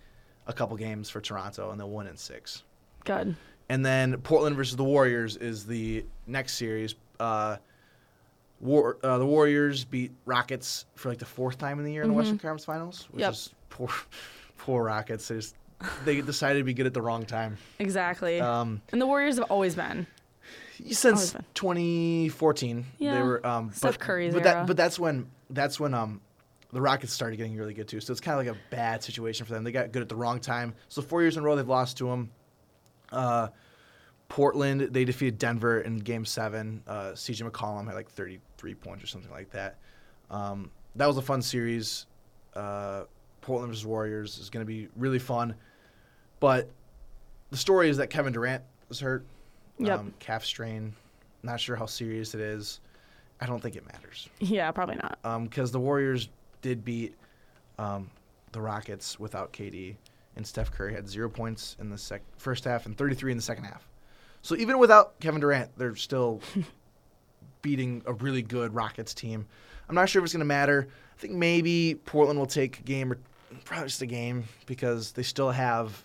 S1: a couple games for Toronto and they'll win in six.
S2: Good.
S1: And then Portland versus the Warriors is the next series. Uh, War, uh, the Warriors beat Rockets for like the fourth time in the year in the Western Conference Finals, which
S2: Mm-hmm. Yep.
S1: is poor, poor Rockets. They just they decided to be good at the wrong time.
S2: Exactly.
S1: Um,
S2: and the Warriors have always been.
S1: since
S2: been.
S1: 2014 they
S2: Yeah.
S1: were um
S2: Steph
S1: but,
S2: Curry's
S1: but
S2: era.
S1: that but that's when that's when um the Rockets started getting really good too. So it's kind of like a bad situation for them. They got good at the wrong time. So four years in a row they've lost to them. Uh, Portland they defeated Denver in Game Seven. Uh, CJ McCollum had like 33 points or something like that. Um, that was a fun series. Uh, Portland versus Warriors is going to be really fun. But the story is that Kevin Durant was hurt.
S2: Yep.
S1: Um, calf strain. Not sure how serious it is. I don't think it matters
S2: Yeah, probably not.
S1: because the Warriors did beat um, the Rockets without KD, and Steph Curry had zero points in the sec- first half and 33 in the second half. So even without Kevin Durant, they're still beating a really good Rockets team. I'm not sure if it's going to matter. I think maybe Portland will take a game or probably just a game because they still have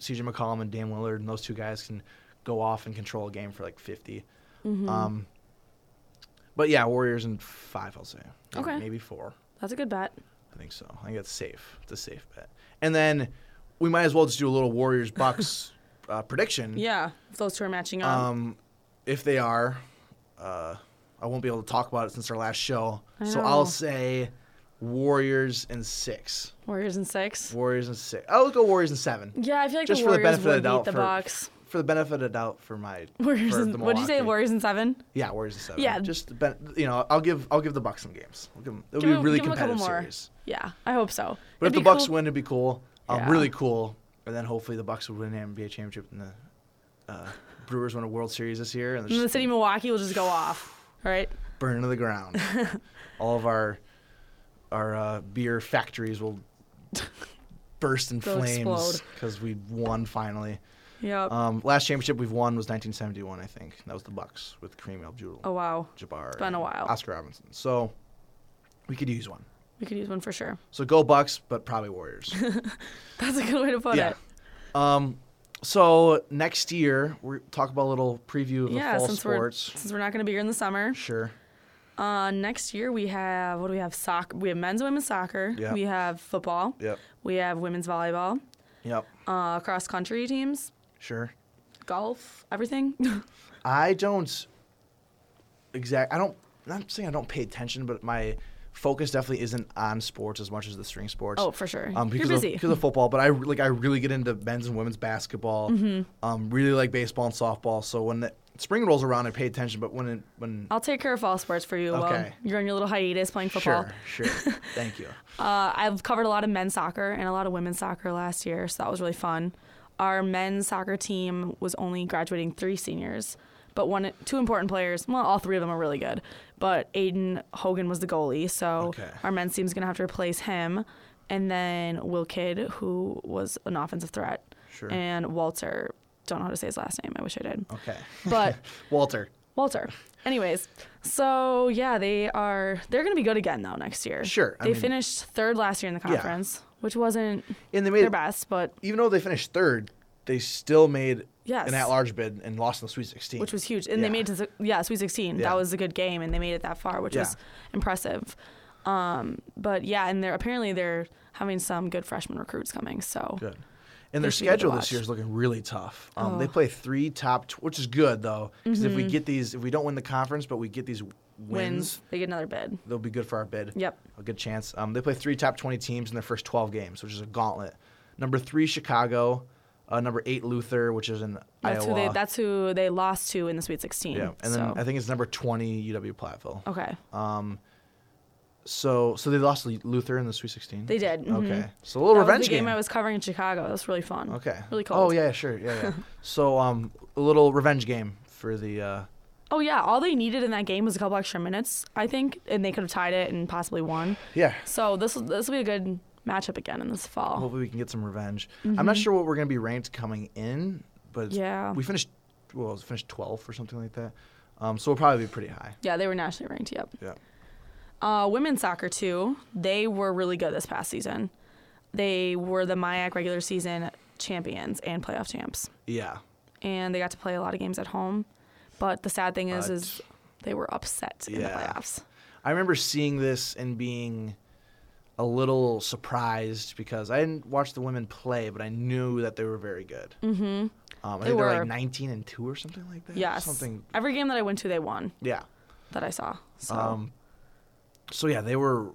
S1: CJ McCollum and Damian Lillard, and those two guys can go off and control a game for like 50.
S2: Mm-hmm.
S1: Um, but yeah, Warriors in five, I'll say. Maybe-
S2: Okay.
S1: Maybe four.
S2: That's a good bet.
S1: I think so. I think it's safe. It's a safe bet. And then we might as well just do a little Warriors Bucks uh, prediction.
S2: Yeah, if those two are matching up.
S1: Um, if they are, uh, I won't be able to talk about it since our last show.
S2: I
S1: So
S2: know.
S1: I'll say Warriors and six.
S2: Warriors and six.
S1: Warriors and six. I'll go Warriors and seven.
S2: Yeah, I feel like
S1: Just
S2: the
S1: for the benefit of the doubt
S2: beat the
S1: for-
S2: Bucks.
S1: For the benefit of the doubt, for my
S2: Warriors. In,
S1: the
S2: what'd you say? Warriors and seven.
S1: Yeah, Warriors and seven.
S2: Yeah.
S1: just you know, I'll give I'll give the Bucks some games. I'll give 'em- it'll
S2: Give
S1: be a really
S2: give 'em a couple
S1: competitive
S2: more.
S1: series.
S2: Yeah, I hope so.
S1: But
S2: It'd
S1: if the Bucks
S2: cool-
S1: win, it'd be cool. Um,
S2: Yeah.
S1: Really cool. And then hopefully the Bucks would win an NBA championship and the uh, Brewers win a World Series this year, and
S2: and the city of Milwaukee will just go off. Right?
S1: burn to the ground. All of our our uh, beer factories will burst in
S2: They'll
S1: flames because we won finally.
S2: Yeah.
S1: Um, last championship we've won was 1971, I think. That was the Bucks with Kareem Abdul
S2: oh wow,
S1: Jabbar.
S2: It's been a while.
S1: Oscar Robinson. So we could use one.
S2: we could use one for sure.
S1: So go Bucks, but probably Warriors.
S2: That's a good way to put
S1: yeah.
S2: it.
S1: Um, so next year we talk about a little preview of the
S2: Yeah,
S1: fall
S2: since
S1: sports.
S2: we're since we're not going to be here in the summer.
S1: Sure.
S2: Uh, next year we have what do we have? Soccer. We have men's and women's soccer.
S1: Yeah.
S2: We have football.
S1: Yep.
S2: We have women's volleyball.
S1: Yep.
S2: Uh, cross country teams.
S1: Sure.
S2: Golf. Everything.
S1: I don't exact. I don't. I'm not saying I don't pay attention, but my focus definitely isn't on sports as much as the string sports.
S2: oh, for sure.
S1: Um, because
S2: You're
S1: of,
S2: busy.
S1: because of football, but I like I really get into men's and women's basketball.
S2: Mm-hmm.
S1: Um, really like baseball and softball. So when the spring rolls around, I pay attention. But when it, when
S2: I'll take care of fall sports for you while
S1: Okay.
S2: you're on your little hiatus playing football.
S1: sure, sure, thank you.
S2: Uh, I've covered a lot of men's soccer and a lot of women's soccer last year, so that was really fun. Our men's soccer team was only graduating three seniors, but one, two important players. Well, all three of them are really good, but Aiden Hogan was the goalie, so
S1: Okay.
S2: our men's team's gonna have to replace him, and then Will Kidd, who was an offensive threat,
S1: Sure.
S2: and Walter. Don't know how to say his last name. I wish I did,
S1: Okay.
S2: but
S1: Walter.
S2: Walter. Anyways, so yeah, they are. They're gonna be good again though next year.
S1: Sure, I
S2: They
S1: mean-
S2: finished third last year in the
S1: Yeah.
S2: conference, which wasn't
S1: And they made
S2: their best, but
S1: even though they finished third, they still made
S2: Yes.
S1: an at-large bid and lost in the Sweet 16.
S2: which was huge. And
S1: Yeah.
S2: they made it to yeah Sweet 16.
S1: Yeah.
S2: That was a good game, and they made it that far, which was impressive. Um, but yeah, and they're apparently they're having some good freshman recruits coming. So
S1: good. And their
S2: They should be good to
S1: schedule this year is looking really tough. Um, They
S2: Oh. Mm-hmm.
S1: play three top, tw- which is good though, because if we get these, if we don't win the conference, but we get these wins,
S2: wins, they get another bid.
S1: they'll be good for our bid.
S2: Yep.
S1: a good chance. Um, they play three top 20 teams in their first 12 games, which is a gauntlet. Number three, Chicago. Uh, number eight, Luther, which is in
S2: That's
S1: Iowa.
S2: who they that's who they lost to in the Sweet 16.
S1: yeah, and then. I think it's number 20, UW Platteville.
S2: okay,
S1: Um, so so they lost Luther in the Sweet 16.
S2: they did. mhm.
S1: Okay, so a little
S2: That was
S1: revenge
S2: the game,
S1: game.
S2: I was covering in Chicago. That was really fun.
S1: okay,
S2: really
S1: cool.
S2: Oh
S1: yeah, sure, yeah, yeah. so um, a little revenge game for the. Uh,
S2: Oh yeah, all they needed in that game was a couple extra minutes, I think, and they could have tied it and possibly won.
S1: yeah,
S2: So this this will be a good matchup again in this fall.
S1: hopefully we can get some revenge. I'm not sure what we're gonna be ranked coming in, but
S2: Mm-hmm. Yeah.
S1: we finished. Well, it was finished 12th or something like that. Um, so we'll probably be pretty high.
S2: Yeah, they were nationally ranked. Yep.
S1: Yeah.
S2: Uh, women's soccer too. They were really good this past season. They were the MIAC regular season champions and playoff champs,
S1: Yeah.
S2: and they got to play a lot of games at home. But the sad thing is, is they were upset in the playoffs.
S1: I remember seeing this and being a little surprised because I didn't watch the women play, but I knew that they were very good. Mm-hmm. Um, I
S2: They
S1: think they're
S2: were.
S1: like 19 and two or something like that.
S2: Yes.
S1: Something.
S2: Every game that I went to, they won.
S1: Yeah.
S2: That I saw. So
S1: Um, so yeah, they were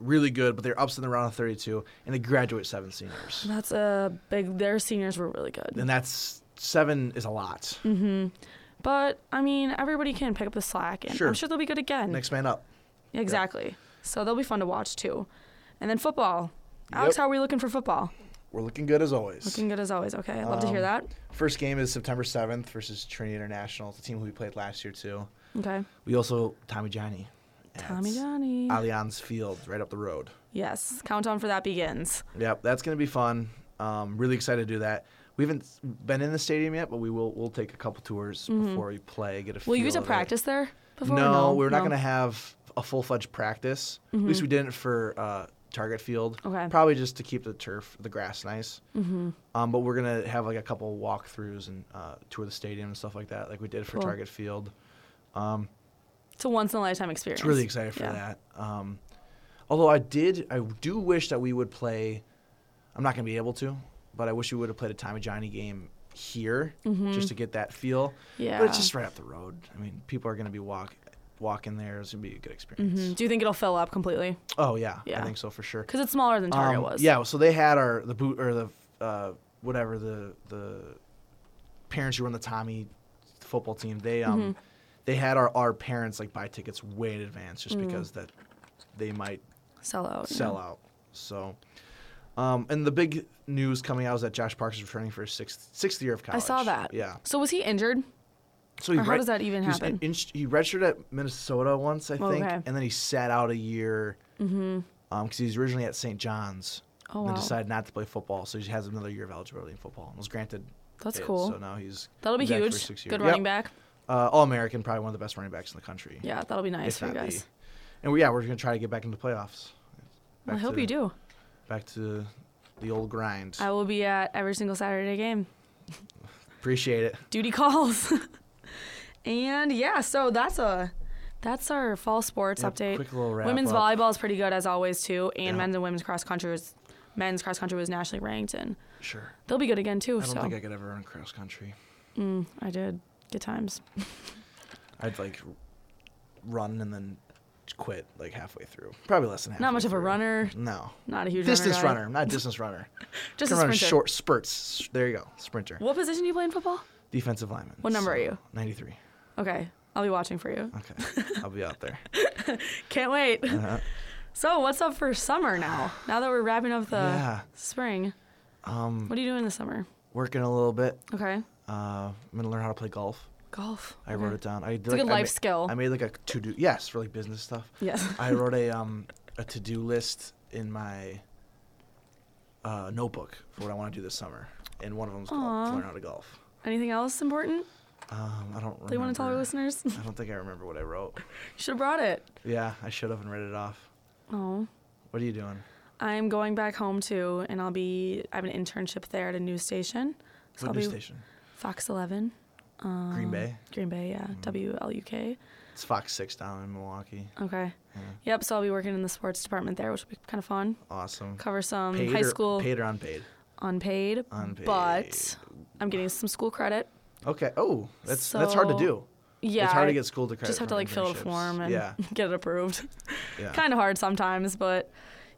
S1: really good, but they're ups in the round of 32, and they graduate seven seniors,
S2: that's a big. Their seniors were really good.
S1: and that's seven is a lot. Mm-hmm.
S2: But I mean, everybody can pick up the slack, and
S1: Sure.
S2: I'm sure they'll be good again.
S1: Next man up.
S2: Exactly. So they'll be fun to watch too. And then football. Alex,
S1: Yep.
S2: how are we looking for football?
S1: We're looking good as always.
S2: Looking good as always. Okay, I'd love to hear
S1: Um,
S2: that.
S1: First game is September 7th versus Trinity International. It's a team who we played last year too.
S2: Okay.
S1: We also Tommie Johnnie. at
S2: Tommie Johnnie.
S1: Allianz Field, right up the road.
S2: yes. Countdown for that begins.
S1: Yep, that's gonna be fun. Um, really excited to do that. We haven't been in the stadium yet, but we will. We'll take a couple tours before we play. Get a.
S2: Mm-hmm. Will you
S1: feel
S2: get to
S1: of it.
S2: practice there before? or
S1: No, we're not
S2: No? Mm-hmm.
S1: gonna have a full fledged practice. At least we didn't for uh, Target Field.
S2: Okay.
S1: Probably just to keep the turf, the grass nice. Mm-hmm. Um, but we're gonna have like a couple walkthroughs and uh, tour the stadium and stuff like that, like we did for
S2: Cool.
S1: Target Field. Um,
S2: It's a once in a lifetime experience.
S1: It's really excited for
S2: Yeah.
S1: that. Um, Although I did, I do wish that we would play. I'm not going to be able to, but I wish we would have played a Tommie Johnnie game here just to get that feel.
S2: Mm-hmm. Yeah.
S1: But it's just right up the road. I mean, people are going to be walk in there. It's to be a good experience.
S2: Mhm. Do you think it'll fill up completely?
S1: Oh yeah, I think so for sure.
S2: Because it's smaller than Target
S1: Um,
S2: was.
S1: Yeah, so they had our the boot or the uh, whatever the the parents who run the Tommie football team. They um
S2: Mm-hmm.
S1: they had our our parents like buy tickets way in advance just
S2: Mm.
S1: because that they might
S2: Sell out. yeah.
S1: sell out. So. Um, and the big news coming out is that Josh Parks is returning for his sixth sixth year of college.
S2: I saw that.
S1: Yeah.
S2: So was he injured?
S1: So he
S2: Or how
S1: red-
S2: does that even
S1: he
S2: happen?
S1: in- he redshirted at Minnesota once, I think,
S2: Okay.
S1: and then he sat out a year because um, he was originally at St. John's.
S2: Oh,
S1: and
S2: wow.
S1: decided not to play football, so he has another year of eligibility in football. And was granted.
S2: That's
S1: it,
S2: cool.
S1: So now he's
S2: That'll be
S1: back
S2: huge. Good
S1: Yep.
S2: running back.
S1: Uh, All American, probably one of the best running backs in the country.
S2: Yeah, that'll be nice for you
S1: the-
S2: guys.
S1: And we, yeah, we're gonna try to get back into playoffs.
S2: I hope
S1: to-
S2: you do.
S1: Back to the old grind.
S2: I will be at every single Saturday game.
S1: Appreciate it.
S2: Duty calls. and yeah, so that's a that's our fall sports
S1: Yep,
S2: update.
S1: quick little wrap
S2: Women's
S1: up.
S2: volleyball is pretty good as always too, and
S1: Yeah.
S2: men's and women's cross country was men's cross country was nationally ranked, and
S1: Sure.
S2: they'll be good again too.
S1: I don't
S2: so
S1: think I could ever run cross country.
S2: mm, I did good times.
S1: I'd like run and then quit like halfway through. Probably less than halfway
S2: Not much of a runner.
S1: No.
S2: Not a huge
S1: Distance
S2: runner.
S1: runner, not a distance runner.
S2: Just
S1: Can
S2: a
S1: run
S2: sprinter.
S1: short spurts. There you go, sprinter.
S2: What position do you play in football?
S1: Defensive lineman.
S2: What number are you?
S1: 93.
S2: Okay, I'll be watching for you.
S1: Okay, I'll be out there.
S2: Can't wait.
S1: Uh-huh.
S2: So, what's up for summer now? Now that we're wrapping up the
S1: Yeah.
S2: spring,
S1: Um,
S2: what are you doing this summer?
S1: working a little bit.
S2: Okay,
S1: Uh, I'm gonna learn how to play golf.
S2: golf.
S1: I
S2: Okay.
S1: wrote it down. I did
S2: It's a good
S1: like, I
S2: life
S1: ma-
S2: skill.
S1: I made like a to do. Yes, for like business stuff.
S2: Yes.
S1: I wrote a um a to do list in my uh, notebook for what I want to do this summer, and one of them is learn how to golf.
S2: Anything else important?
S1: Um, I don't. Remember.
S2: Do you want to tell our listeners?
S1: I don't think I remember what I wrote.
S2: You should have brought it.
S1: Yeah, I should have and read it off.
S2: Oh.
S1: What are you doing?
S2: I'm going back home too, and I'll be. I have an internship there at a news station. So
S1: What
S2: I'll
S1: news station?
S2: Fox 11. Um,
S1: Green Bay.
S2: Green Bay, yeah. WLUK.
S1: It's Fox Six down in Milwaukee.
S2: Okay.
S1: Yeah.
S2: Yep. So I'll be working in the sports department there, which will be kind of fun.
S1: Awesome.
S2: Cover some
S1: paid
S2: high
S1: or,
S2: school
S1: paid or unpaid?
S2: unpaid,
S1: Unpaid.
S2: but I'm getting some school credit.
S1: Okay. Oh, that's that's hard to do.
S2: Yeah.
S1: it's hard
S2: I
S1: to get school to credit.
S2: Just have to like fill a form and
S1: yeah,
S2: get it approved.
S1: yeah.
S2: kind of hard sometimes, but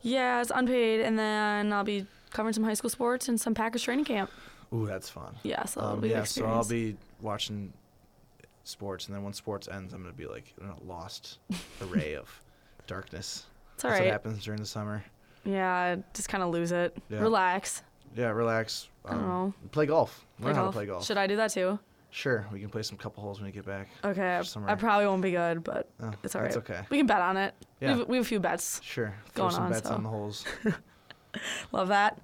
S2: yeah, it's unpaid, and then I'll be covering some high school sports and some Packers training camp.
S1: Ooh, that's fun.
S2: Yeah, so
S1: Um, yeah, so I'll be watching sports, and then when sports ends, I'm gonna be like in a lost array of darkness.
S2: It's all
S1: That's what happens during the summer.
S2: Yeah, just kind of lose it.
S1: Yeah.
S2: Relax.
S1: Yeah, relax.
S2: I don't know.
S1: Play golf. Learn how to play golf.
S2: Should I do that too?
S1: Sure, we can play some couple holes when you get back.
S2: Okay, I,
S1: summer.
S2: I probably won't be good, but
S1: Oh,
S2: it's all right.
S1: That's okay.
S2: we can bet on it.
S1: Yeah.
S2: We, have, we have a few bets.
S1: Sure. Throw
S2: Going
S1: some
S2: on,
S1: bets
S2: so.
S1: on the holes.
S2: Love that.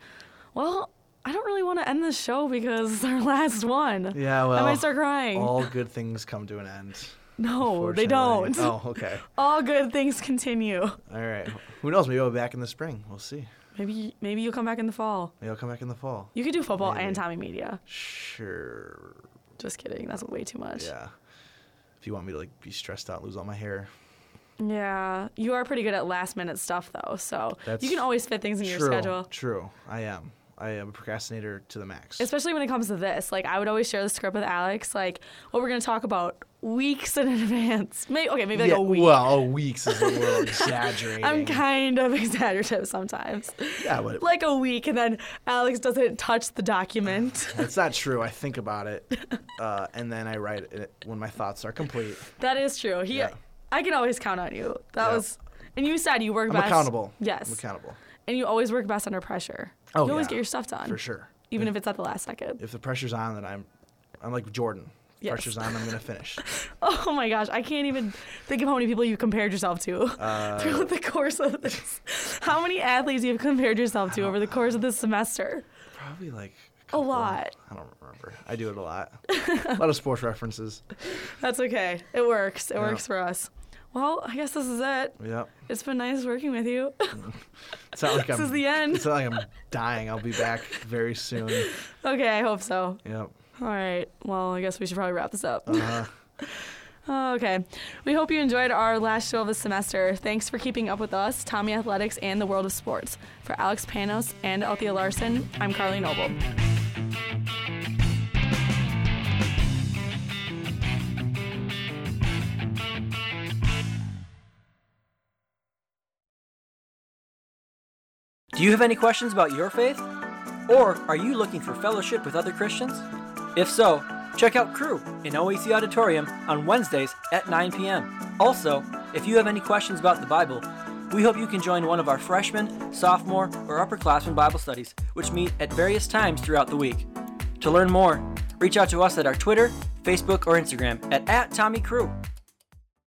S2: Well, I don't really want to end this show because it's our last one.
S1: Yeah, well.
S2: I might start crying.
S1: all good things come to an end.
S2: no, they don't.
S1: Oh, okay.
S2: All good things continue.
S1: All right. Who knows? Maybe I'll be back in the spring. We'll see.
S2: Maybe maybe you'll come back in the fall.
S1: Maybe I'll come back in the fall.
S2: You could do football
S1: Maybe.
S2: and TommieMedia.
S1: Sure.
S2: Just kidding. That's way too much.
S1: Yeah. If you want me to like be stressed out, lose all my hair.
S2: Yeah, you are pretty good at last minute stuff though, so
S1: That's
S2: you can always fit things in your
S1: true.
S2: schedule.
S1: True. I am. I am a procrastinator to the max.
S2: Especially when it comes to this. Like I would always share the script with Alex, like what we're gonna talk about weeks in advance. Maybe okay, maybe like
S1: yeah,
S2: a week.
S1: Well, a week's is a little exaggerating.
S2: I'm kind of exaggerative sometimes.
S1: Yeah, but
S2: Like a week, and then Alex doesn't touch the document.
S1: that's not true. I think about it, uh, and then I write it when my thoughts are complete.
S2: that is true. He,
S1: Yeah.
S2: I can always count on you. That
S1: Yeah.
S2: was, and you said you work best,
S1: I'm
S2: best.
S1: accountable.
S2: Yes.
S1: I'm accountable
S2: and you always work best under pressure.
S1: Oh,
S2: you always get your stuff done,
S1: for sure.
S2: even if it's at the last second.
S1: If the pressure's on, then I'm, I'm like Jordan.
S2: Yes.
S1: Pressure's on, I'm gonna finish.
S2: Oh my gosh, I can't even think of how many people you compared yourself to
S1: Uh,
S2: throughout the course of this. How many athletes you have compared yourself to over the course of this semester?
S1: Probably like
S2: A
S1: couple.
S2: lot.
S1: I don't remember. I do it a lot. a lot of sports references.
S2: That's okay. It works. It
S1: Yeah.
S2: works for us. Well, I guess this is it.
S1: Yep.
S2: It's been nice working with you.
S1: It's not like
S2: This
S1: I'm.
S2: is the end.
S1: It's not like I'm dying. I'll be back very soon.
S2: okay, I hope so.
S1: Yep.
S2: All right. Well, I guess we should probably wrap this up.
S1: Uh-huh.
S2: Oh, okay. We hope you enjoyed our last show of the semester. Thanks for keeping up with us, Tommie Athletics, and the world of sports. For Alex Panos and Althea Larson, I'm Carly Noble.
S5: Do you have any questions about your faith? Or are you looking for fellowship with other Christians? If so, check out Cru in OEC Auditorium on Wednesdays at 9 p.m. Also, if you have any questions about the Bible, we hope you can join one of our freshman, sophomore, or upperclassmen Bible studies, which meet at various times throughout the week. To learn more, reach out to us at our Twitter, Facebook, or Instagram at, at TommyCrew.